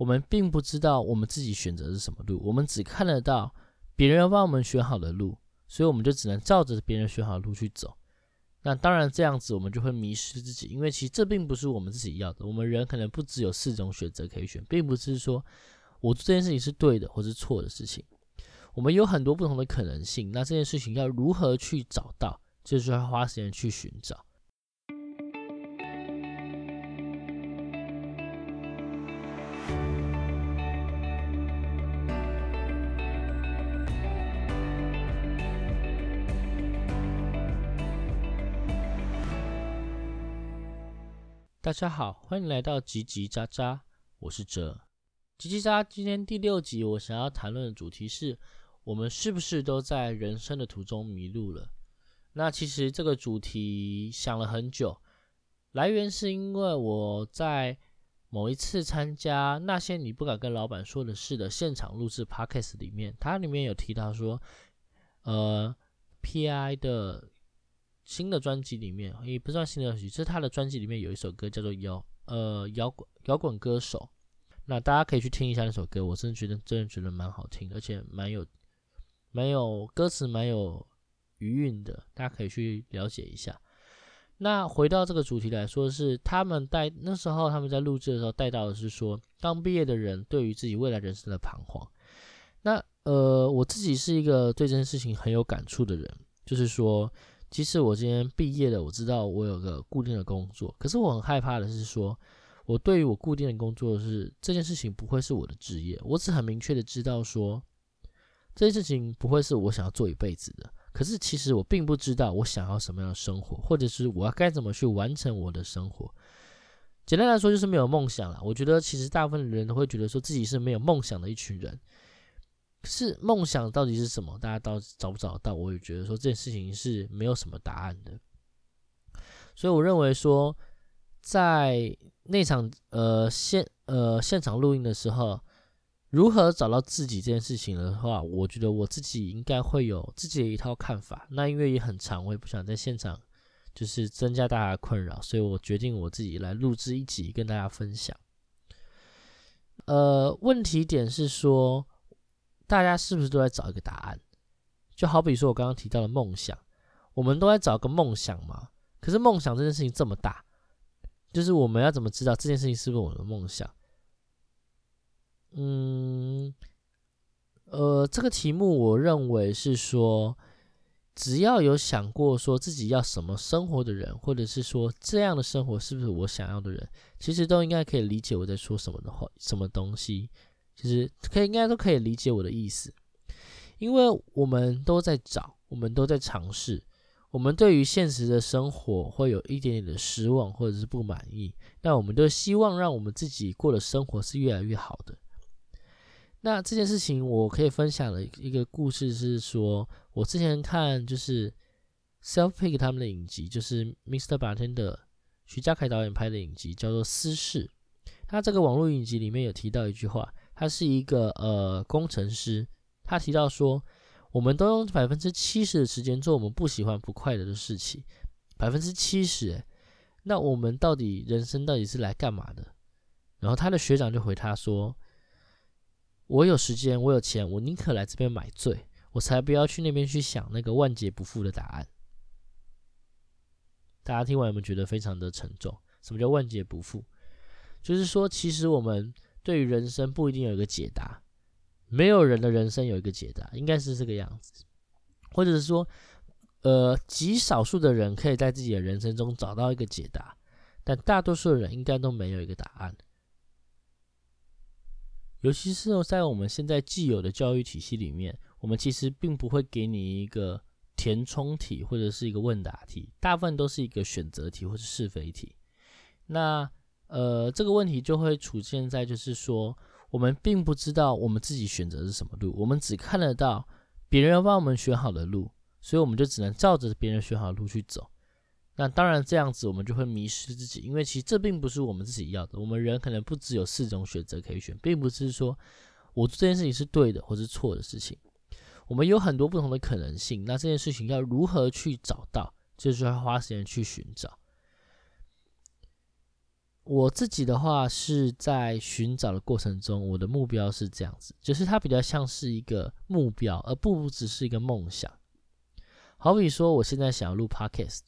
我们并不知道我们自己选择是什么路，我们只看得到别人帮我们选好的路，所以我们就只能照着别人选好的路去走。那当然这样子我们就会迷失自己，因为其实这并不是我们自己要的。我们人可能不只有四种选择可以选，并不是说我做这件事情是对的或是错的事情。我们有很多不同的可能性，那这件事情要如何去找到，就是要花时间去寻找。大家好，欢迎来到叽叽喳喳，我是哲。叽叽喳，今天第六集，我想要谈论的主题是：我们是不是都在人生的途中迷路了？那其实这个主题想了很久，来源是因为我在某一次参加那些你不敢跟老板说的事的现场录制 podcast 里面，它里面有提到说，呃，P.I. 的。新的专辑里面也不算新的专辑，是他的专辑里面有一首歌叫做摇呃摇滚摇滚歌手，那大家可以去听一下那首歌，我真的觉得真的觉得蛮好听，而且蛮有蛮有歌词蛮有余韵的，大家可以去了解一下。那回到这个主题来说，是他们带那时候他们在录制的时候带到的是说，刚毕业的人对于自己未来人生的彷徨。那呃我自己是一个对这件事情很有感触的人，就是说。其实我今天毕业了，我知道我有个固定的工作，可是我很害怕的是说，我对于我固定的工作是这件事情不会是我的职业，我只很明确的知道说，这件事情不会是我想要做一辈子的。可是其实我并不知道我想要什么样的生活，或者是我要该怎么去完成我的生活。简单来说就是没有梦想了。我觉得其实大部分人都会觉得说自己是没有梦想的一群人。是梦想到底是什么？大家到找不找得到？我也觉得说这件事情是没有什么答案的。所以我认为说，在那场呃现呃现场录音的时候，如何找到自己这件事情的话，我觉得我自己应该会有自己的一套看法。那因为也很长，我也不想在现场就是增加大家的困扰，所以我决定我自己来录制一集跟大家分享。呃，问题点是说。大家是不是都在找一个答案？就好比说我刚刚提到的梦想，我们都在找个梦想嘛。可是梦想这件事情这么大，就是我们要怎么知道这件事情是不是我的梦想？嗯，呃，这个题目我认为是说，只要有想过说自己要什么生活的人，或者是说这样的生活是不是我想要的人，其实都应该可以理解我在说什么的话，什么东西。其实可以，应该都可以理解我的意思，因为我们都在找，我们都在尝试，我们对于现实的生活会有一点点的失望或者是不满意，那我们都希望让我们自己过的生活是越来越好的。那这件事情我可以分享的一个故事是说，我之前看就是 Self Pick 他们的影集，就是 Mr. Bartender 徐嘉凯导演拍的影集，叫做《私事》。他这个网络影集里面有提到一句话。他是一个呃工程师，他提到说，我们都用百分之七十的时间做我们不喜欢不快乐的事情，百分之七十，那我们到底人生到底是来干嘛的？然后他的学长就回他说，我有时间，我有钱，我宁可来这边买醉，我才不要去那边去想那个万劫不复的答案。大家听完有没有觉得非常的沉重？什么叫万劫不复？就是说，其实我们。对于人生不一定有一个解答，没有人的人生有一个解答，应该是这个样子，或者是说，呃，极少数的人可以在自己的人生中找到一个解答，但大多数的人应该都没有一个答案。尤其是在我们现在既有的教育体系里面，我们其实并不会给你一个填充题或者是一个问答题，大部分都是一个选择题或者是非题。那呃，这个问题就会出现在，就是说，我们并不知道我们自己选择是什么路，我们只看得到别人帮我们选好的路，所以我们就只能照着别人选好的路去走。那当然这样子，我们就会迷失自己，因为其实这并不是我们自己要的。我们人可能不只有四种选择可以选，并不是说我做这件事情是对的或是错的事情。我们有很多不同的可能性，那这件事情要如何去找到，就是要花时间去寻找。我自己的话是在寻找的过程中，我的目标是这样子，就是它比较像是一个目标，而不只是一个梦想。好比说，我现在想要录 podcast，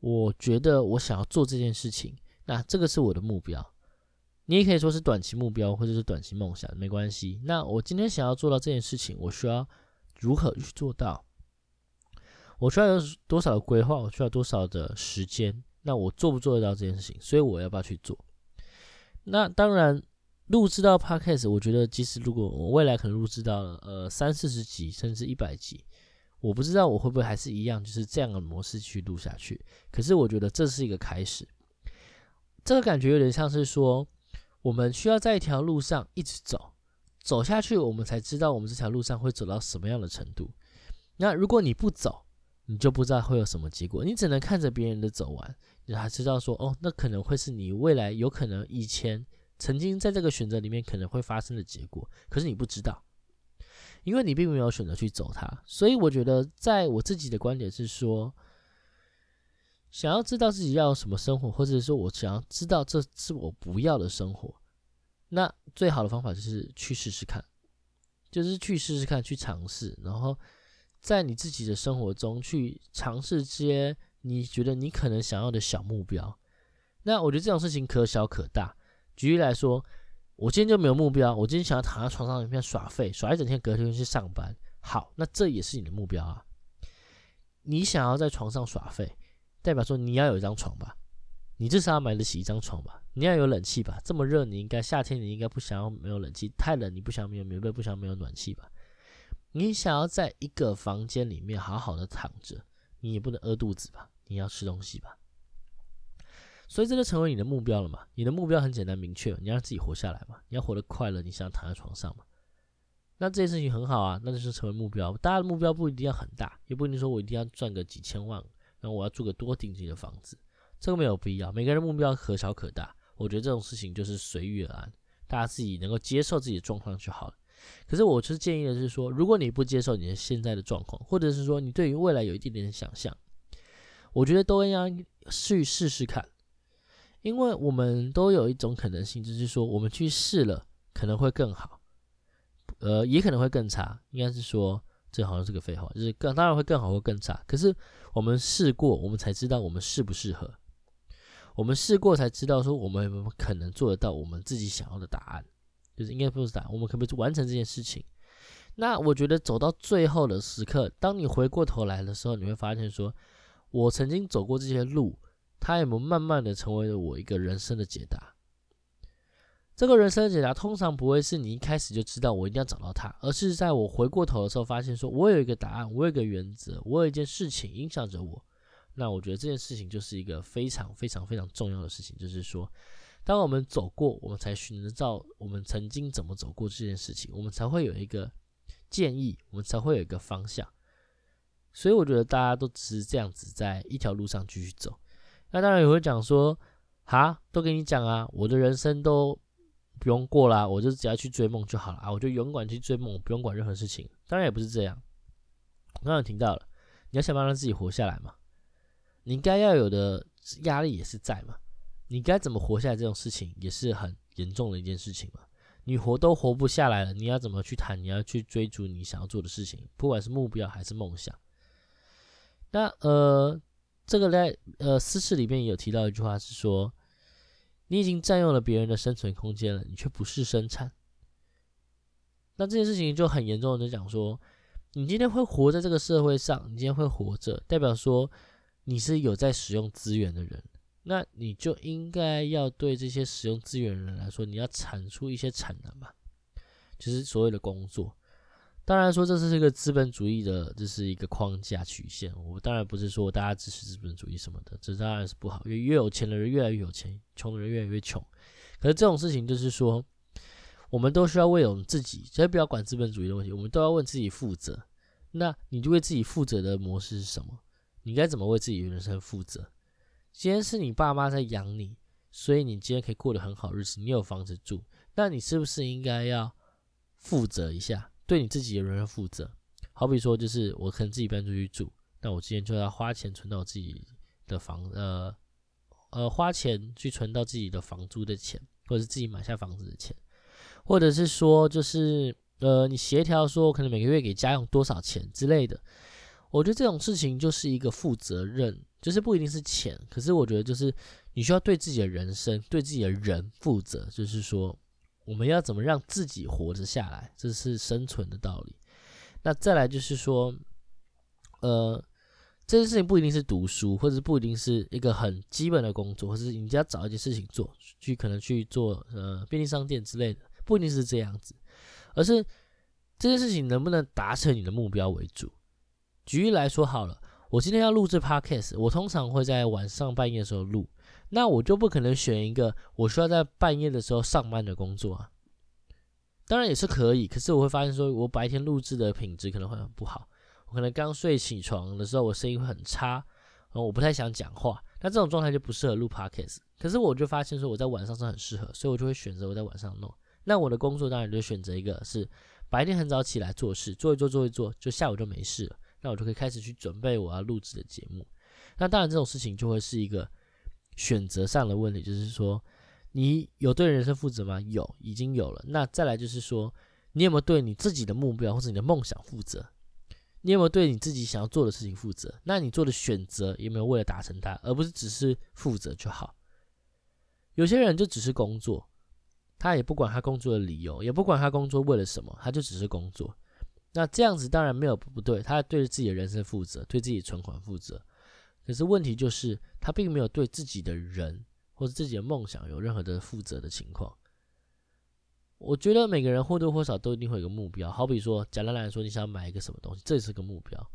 我觉得我想要做这件事情，那这个是我的目标。你也可以说是短期目标，或者是短期梦想，没关系。那我今天想要做到这件事情，我需要如何去做到？我需要有多少的规划？我需要多少的时间？那我做不做得到这件事情？所以我要不要去做？那当然，录制到 podcast，我觉得即使如果我未来可能录制到了呃三四十集，甚至一百集，我不知道我会不会还是一样，就是这样的模式去录下去。可是我觉得这是一个开始，这个感觉有点像是说，我们需要在一条路上一直走，走下去，我们才知道我们这条路上会走到什么样的程度。那如果你不走，你就不知道会有什么结果，你只能看着别人的走完，你还知道说，哦，那可能会是你未来有可能以前曾经在这个选择里面可能会发生的结果，可是你不知道，因为你并没有选择去走它。所以我觉得，在我自己的观点是说，想要知道自己要什么生活，或者是说我想要知道这是我不要的生活，那最好的方法就是去试试看，就是去试试看，去尝试，然后。在你自己的生活中去尝试些你觉得你可能想要的小目标，那我觉得这种事情可小可大。举例来说，我今天就没有目标，我今天想要躺在床上一片耍废，耍一整天，隔天去上班。好，那这也是你的目标啊。你想要在床上耍废，代表说你要有一张床吧，你至少要买得起一张床吧，你要有冷气吧。这么热，你应该夏天你应该不想要没有冷气，太冷你不想没有棉被，不想没有暖气吧。你想要在一个房间里面好好的躺着，你也不能饿肚子吧？你要吃东西吧？所以这就成为你的目标了嘛？你的目标很简单明确，你要让自己活下来嘛？你要活得快乐，你想躺在床上嘛？那这件事情很好啊，那就是成为目标。大家的目标不一定要很大，也不一定说我一定要赚个几千万，然后我要住个多顶级的房子，这个没有必要。每个人目标可小可大，我觉得这种事情就是随遇而安，大家自己能够接受自己的状况就好了。可是，我是建议的是说，如果你不接受你的现在的状况，或者是说你对于未来有一点点想象，我觉得都应该去试试看，因为我们都有一种可能性，就是说我们去试了可能会更好，呃，也可能会更差。应该是说，这好像是个废话，就是更当然会更好或更差。可是我们试过，我们才知道我们适不适合，我们试过才知道说我们有没有可能做得到我们自己想要的答案。就是应该不是打，我们可不可以完成这件事情？那我觉得走到最后的时刻，当你回过头来的时候，你会发现说，我曾经走过这些路，它有没有慢慢的成为了我一个人生的解答？这个人生的解答通常不会是你一开始就知道我一定要找到它，而是在我回过头的时候发现说，我有一个答案，我有一个原则，我有一件事情影响着我。那我觉得这件事情就是一个非常非常非常重要的事情，就是说。当我们走过，我们才寻得到我们曾经怎么走过这件事情，我们才会有一个建议，我们才会有一个方向。所以我觉得大家都只是这样子，在一条路上继续走。那当然也会讲说，哈，都跟你讲啊，我的人生都不用过啦，我就只要去追梦就好了啊，我就勇敢去追梦，不用管任何事情。当然也不是这样。我刚刚听到了，你要想办法让自己活下来嘛，你应该要有的压力也是在嘛。你该怎么活下来？这种事情也是很严重的一件事情嘛。你活都活不下来了，你要怎么去谈？你要去追逐你想要做的事情，不管是目标还是梦想。那呃，这个在呃私事里面也有提到一句话，是说你已经占用了别人的生存空间了，你却不是生产。那这件事情就很严重的讲说，你今天会活在这个社会上，你今天会活着，代表说你是有在使用资源的人。那你就应该要对这些使用资源的人来说，你要产出一些产能嘛，就是所谓的工作。当然说这是一个资本主义的，这是一个框架曲线。我当然不是说大家支持资本主义什么的，这当然是不好，因为越有钱的人越来越有钱，穷的人越来越穷。可是这种事情就是说，我们都需要为我们自己，先不要管资本主义的问题，我们都要为自己负责。那你就为自己负责的模式是什么？你该怎么为自己人生负责？今天是你爸妈在养你，所以你今天可以过得很好日子，你有房子住，那你是不是应该要负责一下，对你自己的人生负责？好比说，就是我可能自己搬出去住，那我今天就要花钱存到自己的房，呃，呃花钱去存到自己的房租的钱，或者是自己买下房子的钱，或者是说就是呃你协调说可能每个月给家用多少钱之类的。我觉得这种事情就是一个负责任，就是不一定是钱，可是我觉得就是你需要对自己的人生、对自己的人负责，就是说我们要怎么让自己活着下来，这是生存的道理。那再来就是说，呃，这件事情不一定是读书，或者不一定是一个很基本的工作，或者你要找一件事情做，去可能去做呃便利商店之类的，不一定是这样子，而是这件事情能不能达成你的目标为主。举例来说好了，我今天要录制 podcast，我通常会在晚上半夜的时候录，那我就不可能选一个我需要在半夜的时候上班的工作啊。当然也是可以，可是我会发现说，我白天录制的品质可能会很不好，我可能刚睡起床的时候，我声音会很差，然后我不太想讲话，那这种状态就不适合录 podcast。可是我就发现说，我在晚上是很适合，所以我就会选择我在晚上弄。那我的工作当然就选择一个是白天很早起来做事，做一做做一做，就下午就没事了。那我就可以开始去准备我要录制的节目。那当然，这种事情就会是一个选择上的问题，就是说，你有对人生负责吗？有，已经有了。那再来就是说，你有没有对你自己的目标或者你的梦想负责？你有没有对你自己想要做的事情负责？那你做的选择有没有为了达成它，而不是只是负责就好？有些人就只是工作，他也不管他工作的理由，也不管他工作为了什么，他就只是工作。那这样子当然没有不对，他对自己的人生负责，对自己的存款负责。可是问题就是，他并没有对自己的人或者自己的梦想有任何的负责的情况。我觉得每个人或多或少都一定会有个目标，好比说，简单来说，你想买一个什么东西，这也是个目标。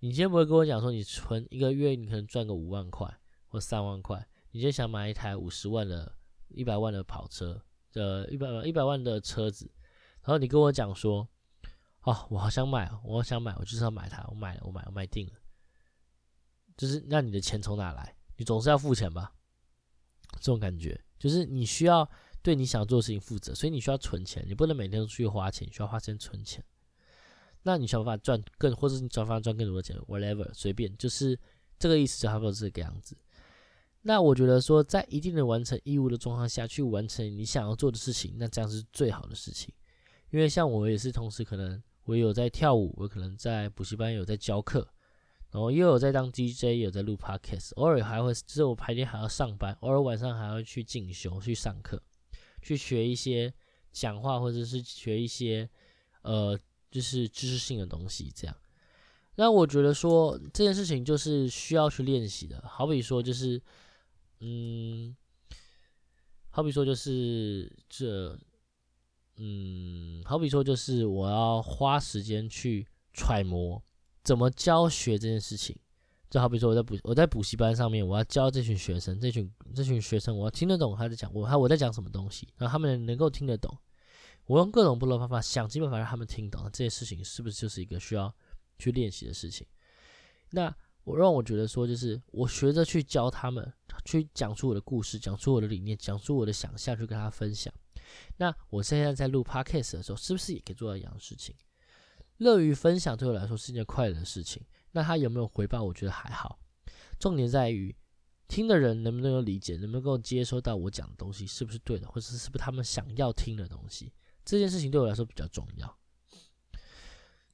你今天不会跟我讲说，你存一个月，你可能赚个五万块或三万块，你今天想买一台五十万的、一百万的跑车，呃，一百一百万的车子，然后你跟我讲说。哦，我好想买，我好想买，我就是要买它。我买了，我买，我买定了。就是那你的钱从哪来？你总是要付钱吧？这种感觉就是你需要对你想做的事情负责，所以你需要存钱，你不能每天都出去花钱，你需要花钱存钱。那你想办法赚更，或者你想办法赚更多的钱，whatever，随便，就是这个意思，差不多是这个样子。那我觉得说，在一定的完成义务的状况下去完成你想要做的事情，那这样是最好的事情。因为像我也是同时可能。我有在跳舞，我可能在补习班有在教课，然后又有在当 DJ，有在录 Podcast，偶尔还会就是我白天还要上班，偶尔晚上还要去进修去上课，去学一些讲话或者是学一些呃就是知识性的东西这样。那我觉得说这件事情就是需要去练习的，好比说就是嗯，好比说就是这。嗯，好比说，就是我要花时间去揣摩怎么教学这件事情。就好比说，我在补我在补习班上面，我要教这群学生，这群这群学生，我要听得懂他在讲我，他我在讲什么东西，然后他们能够听得懂。我用各种不同方法想尽办法让他们听懂，这些事情是不是就是一个需要去练习的事情？那我让我觉得说，就是我学着去教他们，去讲出我的故事，讲出我的理念，讲出我的想象，去跟他分享。那我现在在录 podcast 的时候，是不是也可以做到一样的事情？乐于分享对我来说是一件快乐的事情。那他有没有回报？我觉得还好。重点在于听的人能不能够理解，能不能够接收到我讲的东西是不是对的，或者是不是他们想要听的东西。这件事情对我来说比较重要。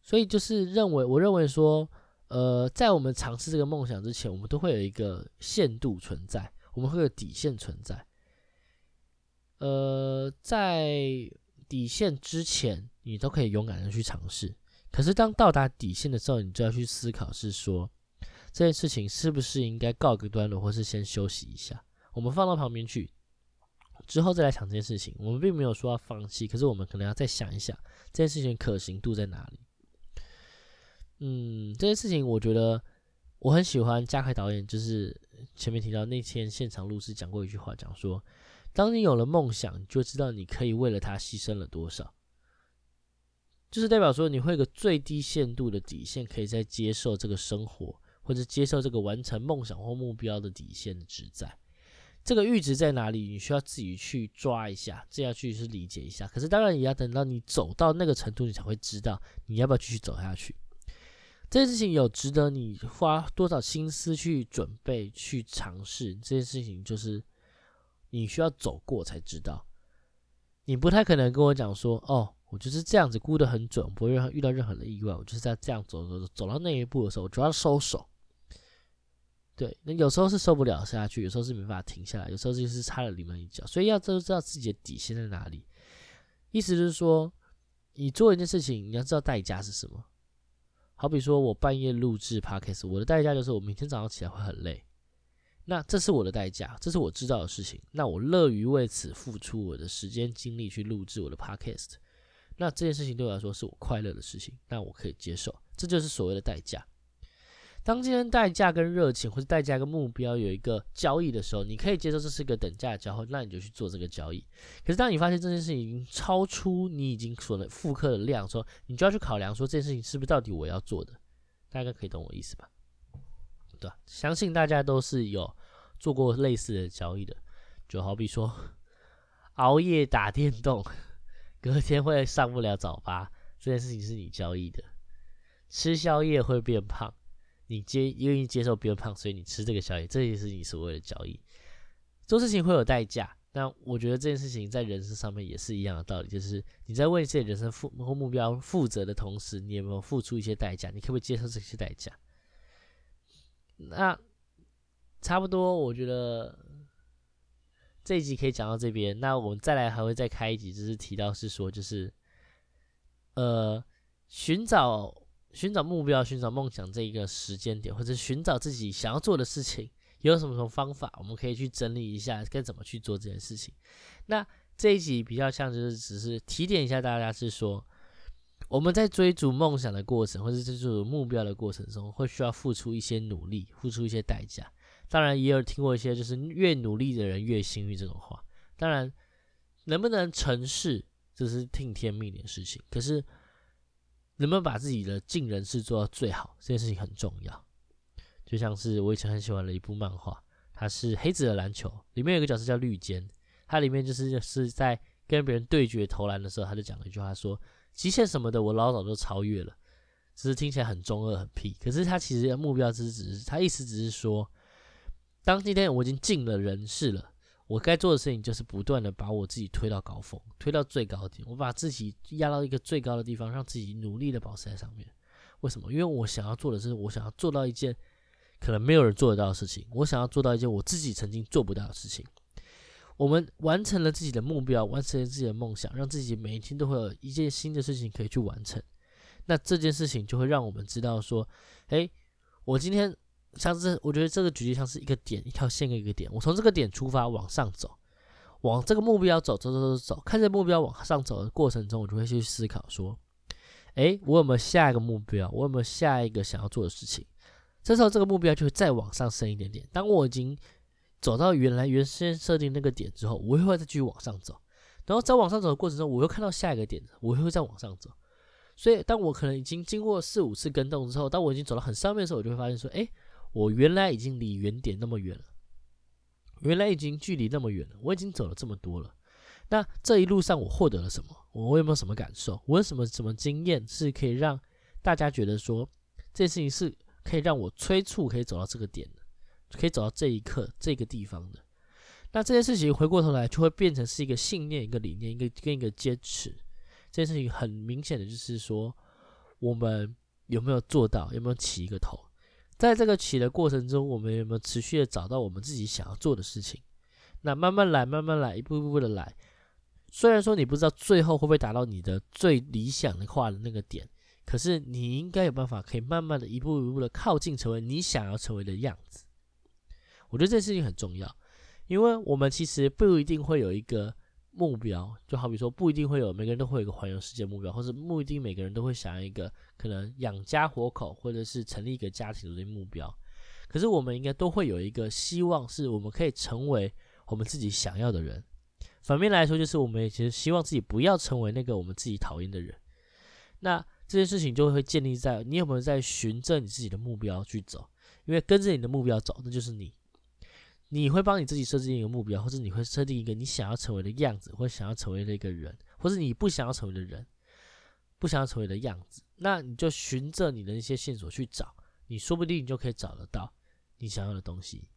所以就是认为，我认为说，呃，在我们尝试这个梦想之前，我们都会有一个限度存在，我们会有底线存在。呃，在底线之前，你都可以勇敢的去尝试。可是当到达底线的时候，你就要去思考，是说这件事情是不是应该告个段落，或是先休息一下，我们放到旁边去，之后再来想这件事情。我们并没有说要放弃，可是我们可能要再想一想这件事情可行度在哪里。嗯，这件事情我觉得我很喜欢嘉凯导演，就是前面提到那天现场录制讲过一句话，讲说。当你有了梦想，就知道你可以为了它牺牲了多少，就是代表说你会有个最低限度的底线，可以在接受这个生活或者接受这个完成梦想或目标的底线的值在。这个阈值在哪里？你需要自己去抓一下，这样去是理解一下。可是当然也要等到你走到那个程度，你才会知道你要不要继续走下去。这件事情有值得你花多少心思去准备、去尝试？这件事情就是你需要走过才知道。你不太可能跟我讲说：“哦，我就是这样子估得很准，不会让遇到任何的意外。”我就是在这样走走走，走到那一步的时候，我就要收手。对，那有时候是受不了下去，有时候是没办法停下来，有时候就是差了临门一脚。所以要都知道自己的底线在哪里。意思就是说，你做一件事情，你要知道代价是什么。好比说，我半夜录制 podcast，我的代价就是我明天早上起来会很累。那这是我的代价，这是我知道的事情。那我乐于为此付出我的时间精力去录制我的 podcast。那这件事情对我来说是我快乐的事情，那我可以接受。这就是所谓的代价。当今天代价跟热情或者代价跟目标有一个交易的时候，你可以接受这是一个等价交换，那你就去做这个交易。可是当你发现这件事情已经超出你已经所能复刻的量，说你就要去考量说这件事情是不是到底我要做的，大概可以懂我意思吧？对，相信大家都是有做过类似的交易的，就好比说熬夜打电动，隔天会上不了早八，这件事情是你交易的；吃宵夜会变胖。你接愿意接受变胖，所以你吃这个宵夜，这也是你所谓的交易。做事情会有代价，那我觉得这件事情在人生上面也是一样的道理，就是你在为自己人生负目标负责的同时，你有没有付出一些代价？你可不可以接受这些代价？那差不多，我觉得这一集可以讲到这边。那我们再来还会再开一集，就是提到是说，就是呃，寻找。寻找目标、寻找梦想这一个时间点，或者寻找自己想要做的事情，有什么什么方法，我们可以去整理一下，该怎么去做这件事情。那这一集比较像就是只是提点一下大家，是说我们在追逐梦想的过程，或者追逐目标的过程中，会需要付出一些努力，付出一些代价。当然，也有听过一些就是越努力的人越幸运这种话。当然，能不能成事，这是听天命的事情。可是。能不能把自己的尽人事做到最好，这件事情很重要。就像是我以前很喜欢的一部漫画，它是《黑子的篮球》，里面有个角色叫绿间，它里面就是是在跟别人对决投篮的时候，他就讲了一句话说：“极限什么的，我老早就超越了。”只是听起来很中二、很屁，可是他其实的目标只是只是他意思只是说，当今天我已经尽了人事了。我该做的事情就是不断的把我自己推到高峰，推到最高点。我把自己压到一个最高的地方，让自己努力的保持在上面。为什么？因为我想要做的是，我想要做到一件可能没有人做得到的事情。我想要做到一件我自己曾经做不到的事情。我们完成了自己的目标，完成了自己的梦想，让自己每一天都会有一件新的事情可以去完成。那这件事情就会让我们知道说，诶，我今天。像是我觉得这个举例像是一个点，一条线一个点。我从这个点出发往上走，往这个目标走，走走走走。看着目标往上走的过程中，我就会去思考说：，诶，我有没有下一个目标？我有没有下一个想要做的事情？这时候这个目标就会再往上升一点点。当我已经走到原来原先设定那个点之后，我又会再继续往上走。然后在往上走的过程中，我又看到下一个点，我又会再往上走。所以，当我可能已经经过四五次跟动之后，当我已经走到很上面的时候，我就会发现说：，哎。我原来已经离原点那么远了，原来已经距离那么远了，我已经走了这么多了。那这一路上我获得了什么？我有没有什么感受？我有什么什么经验是可以让大家觉得说这事情是可以让我催促可以走到这个点，可以走到这一刻这个地方的？那这件事情回过头来就会变成是一个信念、一个理念、一个跟一个坚持。这件事情很明显的就是说，我们有没有做到？有没有起一个头？在这个起的过程中，我们有没有持续的找到我们自己想要做的事情？那慢慢来，慢慢来，一步一步的来。虽然说你不知道最后会不会达到你的最理想的化的那个点，可是你应该有办法，可以慢慢的一步一步的靠近，成为你想要成为的样子。我觉得这件事情很重要，因为我们其实不一定会有一个。目标就好比说，不一定会有每个人都会有一个环游世界目标，或者不一定每个人都会想要一个可能养家活口，或者是成立一个家庭的目标。可是我们应该都会有一个希望，是我们可以成为我们自己想要的人。反面来说，就是我们其实希望自己不要成为那个我们自己讨厌的人。那这件事情就会建立在你有没有在循着你自己的目标去走，因为跟着你的目标走，那就是你。你会帮你自己设定一个目标，或者你会设定一个你想要成为的样子，或想要成为的一个人，或者你不想要成为的人。不想要成为的样子，那你就循着你的一些线索去找，你说不定你就可以找得到你想要的东西。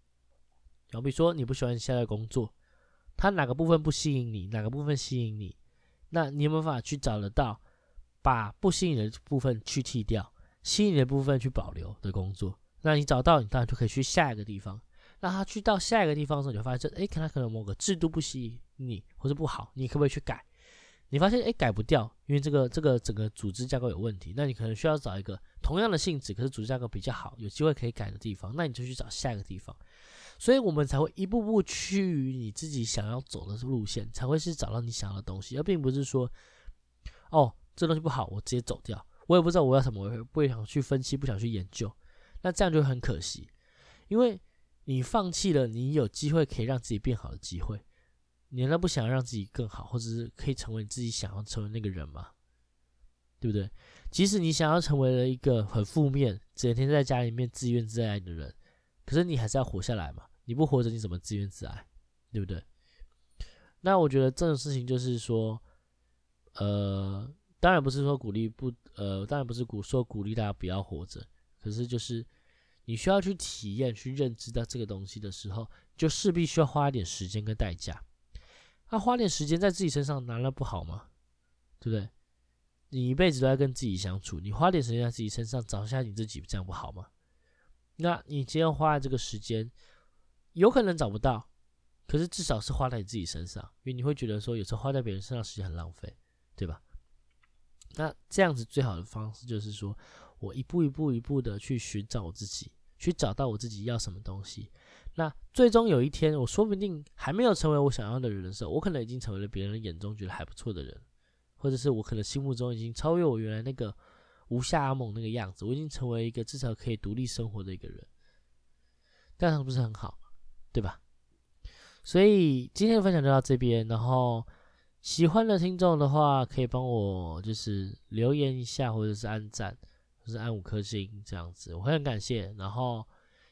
好比说，你不喜欢现在工作，它哪个部分不吸引你，哪个部分吸引你，那你有没有办法去找得到，把不吸引的部分去剔掉，吸引的部分去保留的工作？那你找到，你当然就可以去下一个地方。那他去到下一个地方的时候，你就发现，哎，可能可能某个制度不吸引你，或者不好，你可不可以去改？你发现，哎，改不掉，因为这个这个整个组织架构有问题。那你可能需要找一个同样的性质，可是组织架构比较好，有机会可以改的地方。那你就去找下一个地方。所以我们才会一步步趋于你自己想要走的路线，才会是找到你想要的东西，而并不是说，哦，这东西不好，我直接走掉。我也不知道我要什么，我也不想去分析，不想去研究。那这样就很可惜，因为你放弃了你有机会可以让自己变好的机会，你难道不想让自己更好，或者是可以成为你自己想要成为那个人吗？对不对？即使你想要成为了一个很负面、整天在家里面自怨自艾的人，可是你还是要活下来嘛？你不活着，你怎么自怨自艾？对不对？那我觉得这种事情就是说，呃，当然不是说鼓励不，呃，当然不是鼓说鼓励大家不要活着。可是，就是你需要去体验、去认知到这个东西的时候，就势必需要花一点时间跟代价。那花点时间在自己身上，难道不好吗？对不对？你一辈子都在跟自己相处，你花点时间在自己身上找一下你自己，这样不好吗？那你今天花的这个时间，有可能找不到，可是至少是花在你自己身上，因为你会觉得说，有时候花在别人身上时间很浪费，对吧？那这样子最好的方式就是说。我一步一步一步的去寻找我自己，去找到我自己要什么东西。那最终有一天，我说不定还没有成为我想要的人的时候，我可能已经成为了别人眼中觉得还不错的人，或者是我可能心目中已经超越我原来那个无下阿猛那个样子，我已经成为一个至少可以独立生活的一个人，这样不是很好，对吧？所以今天的分享就到这边，然后喜欢的听众的话，可以帮我就是留言一下，或者是按赞。就是按五颗星这样子，我会很感谢。然后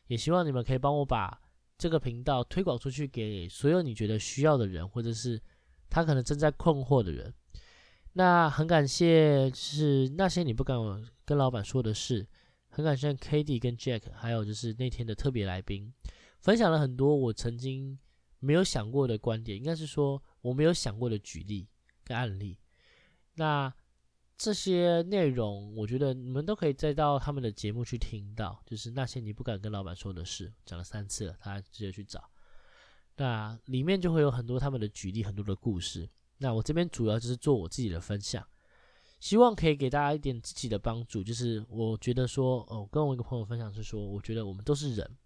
也希望你们可以帮我把这个频道推广出去，给所有你觉得需要的人，或者是他可能正在困惑的人。那很感谢，是那些你不敢跟老板说的事。很感谢 k a t 跟 Jack，还有就是那天的特别来宾，分享了很多我曾经没有想过的观点，应该是说我没有想过的举例跟案例。那。这些内容，我觉得你们都可以再到他们的节目去听到，就是那些你不敢跟老板说的事，讲了三次了，大家直接去找。那里面就会有很多他们的举例，很多的故事。那我这边主要就是做我自己的分享，希望可以给大家一点自己的帮助。就是我觉得说，哦，跟我一个朋友分享是说，我觉得我们都是人，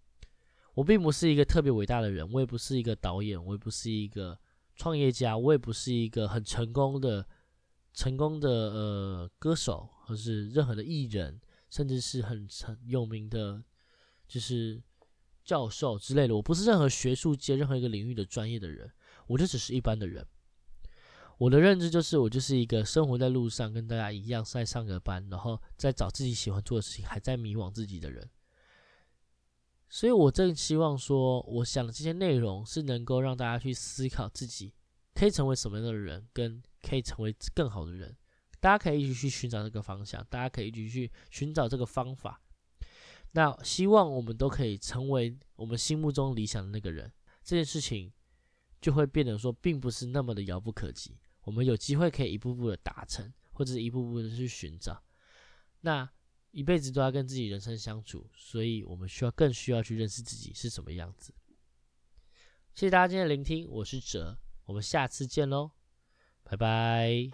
我并不是一个特别伟大的人，我也不是一个导演，我也不是一个创业家，我也不是一个很成功的。成功的呃歌手，或是任何的艺人，甚至是很很有名的，就是教授之类的。我不是任何学术界任何一个领域的专业的人，我就只是一般的人。我的认知就是，我就是一个生活在路上，跟大家一样在上个班，然后在找自己喜欢做的事情，还在迷惘自己的人。所以我正希望说，我想的这些内容是能够让大家去思考自己可以成为什么样的人，跟。可以成为更好的人，大家可以一起去寻找这个方向，大家可以一起去寻找这个方法。那希望我们都可以成为我们心目中理想的那个人，这件事情就会变得说，并不是那么的遥不可及。我们有机会可以一步步的达成，或者是一步步的去寻找。那一辈子都要跟自己人生相处，所以我们需要更需要去认识自己是什么样子。谢谢大家今天的聆听，我是哲，我们下次见喽。拜拜。